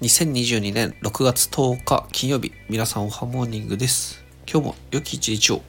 2022年6月10日金曜日、皆さんおはモーニングです。今日も良き一日を。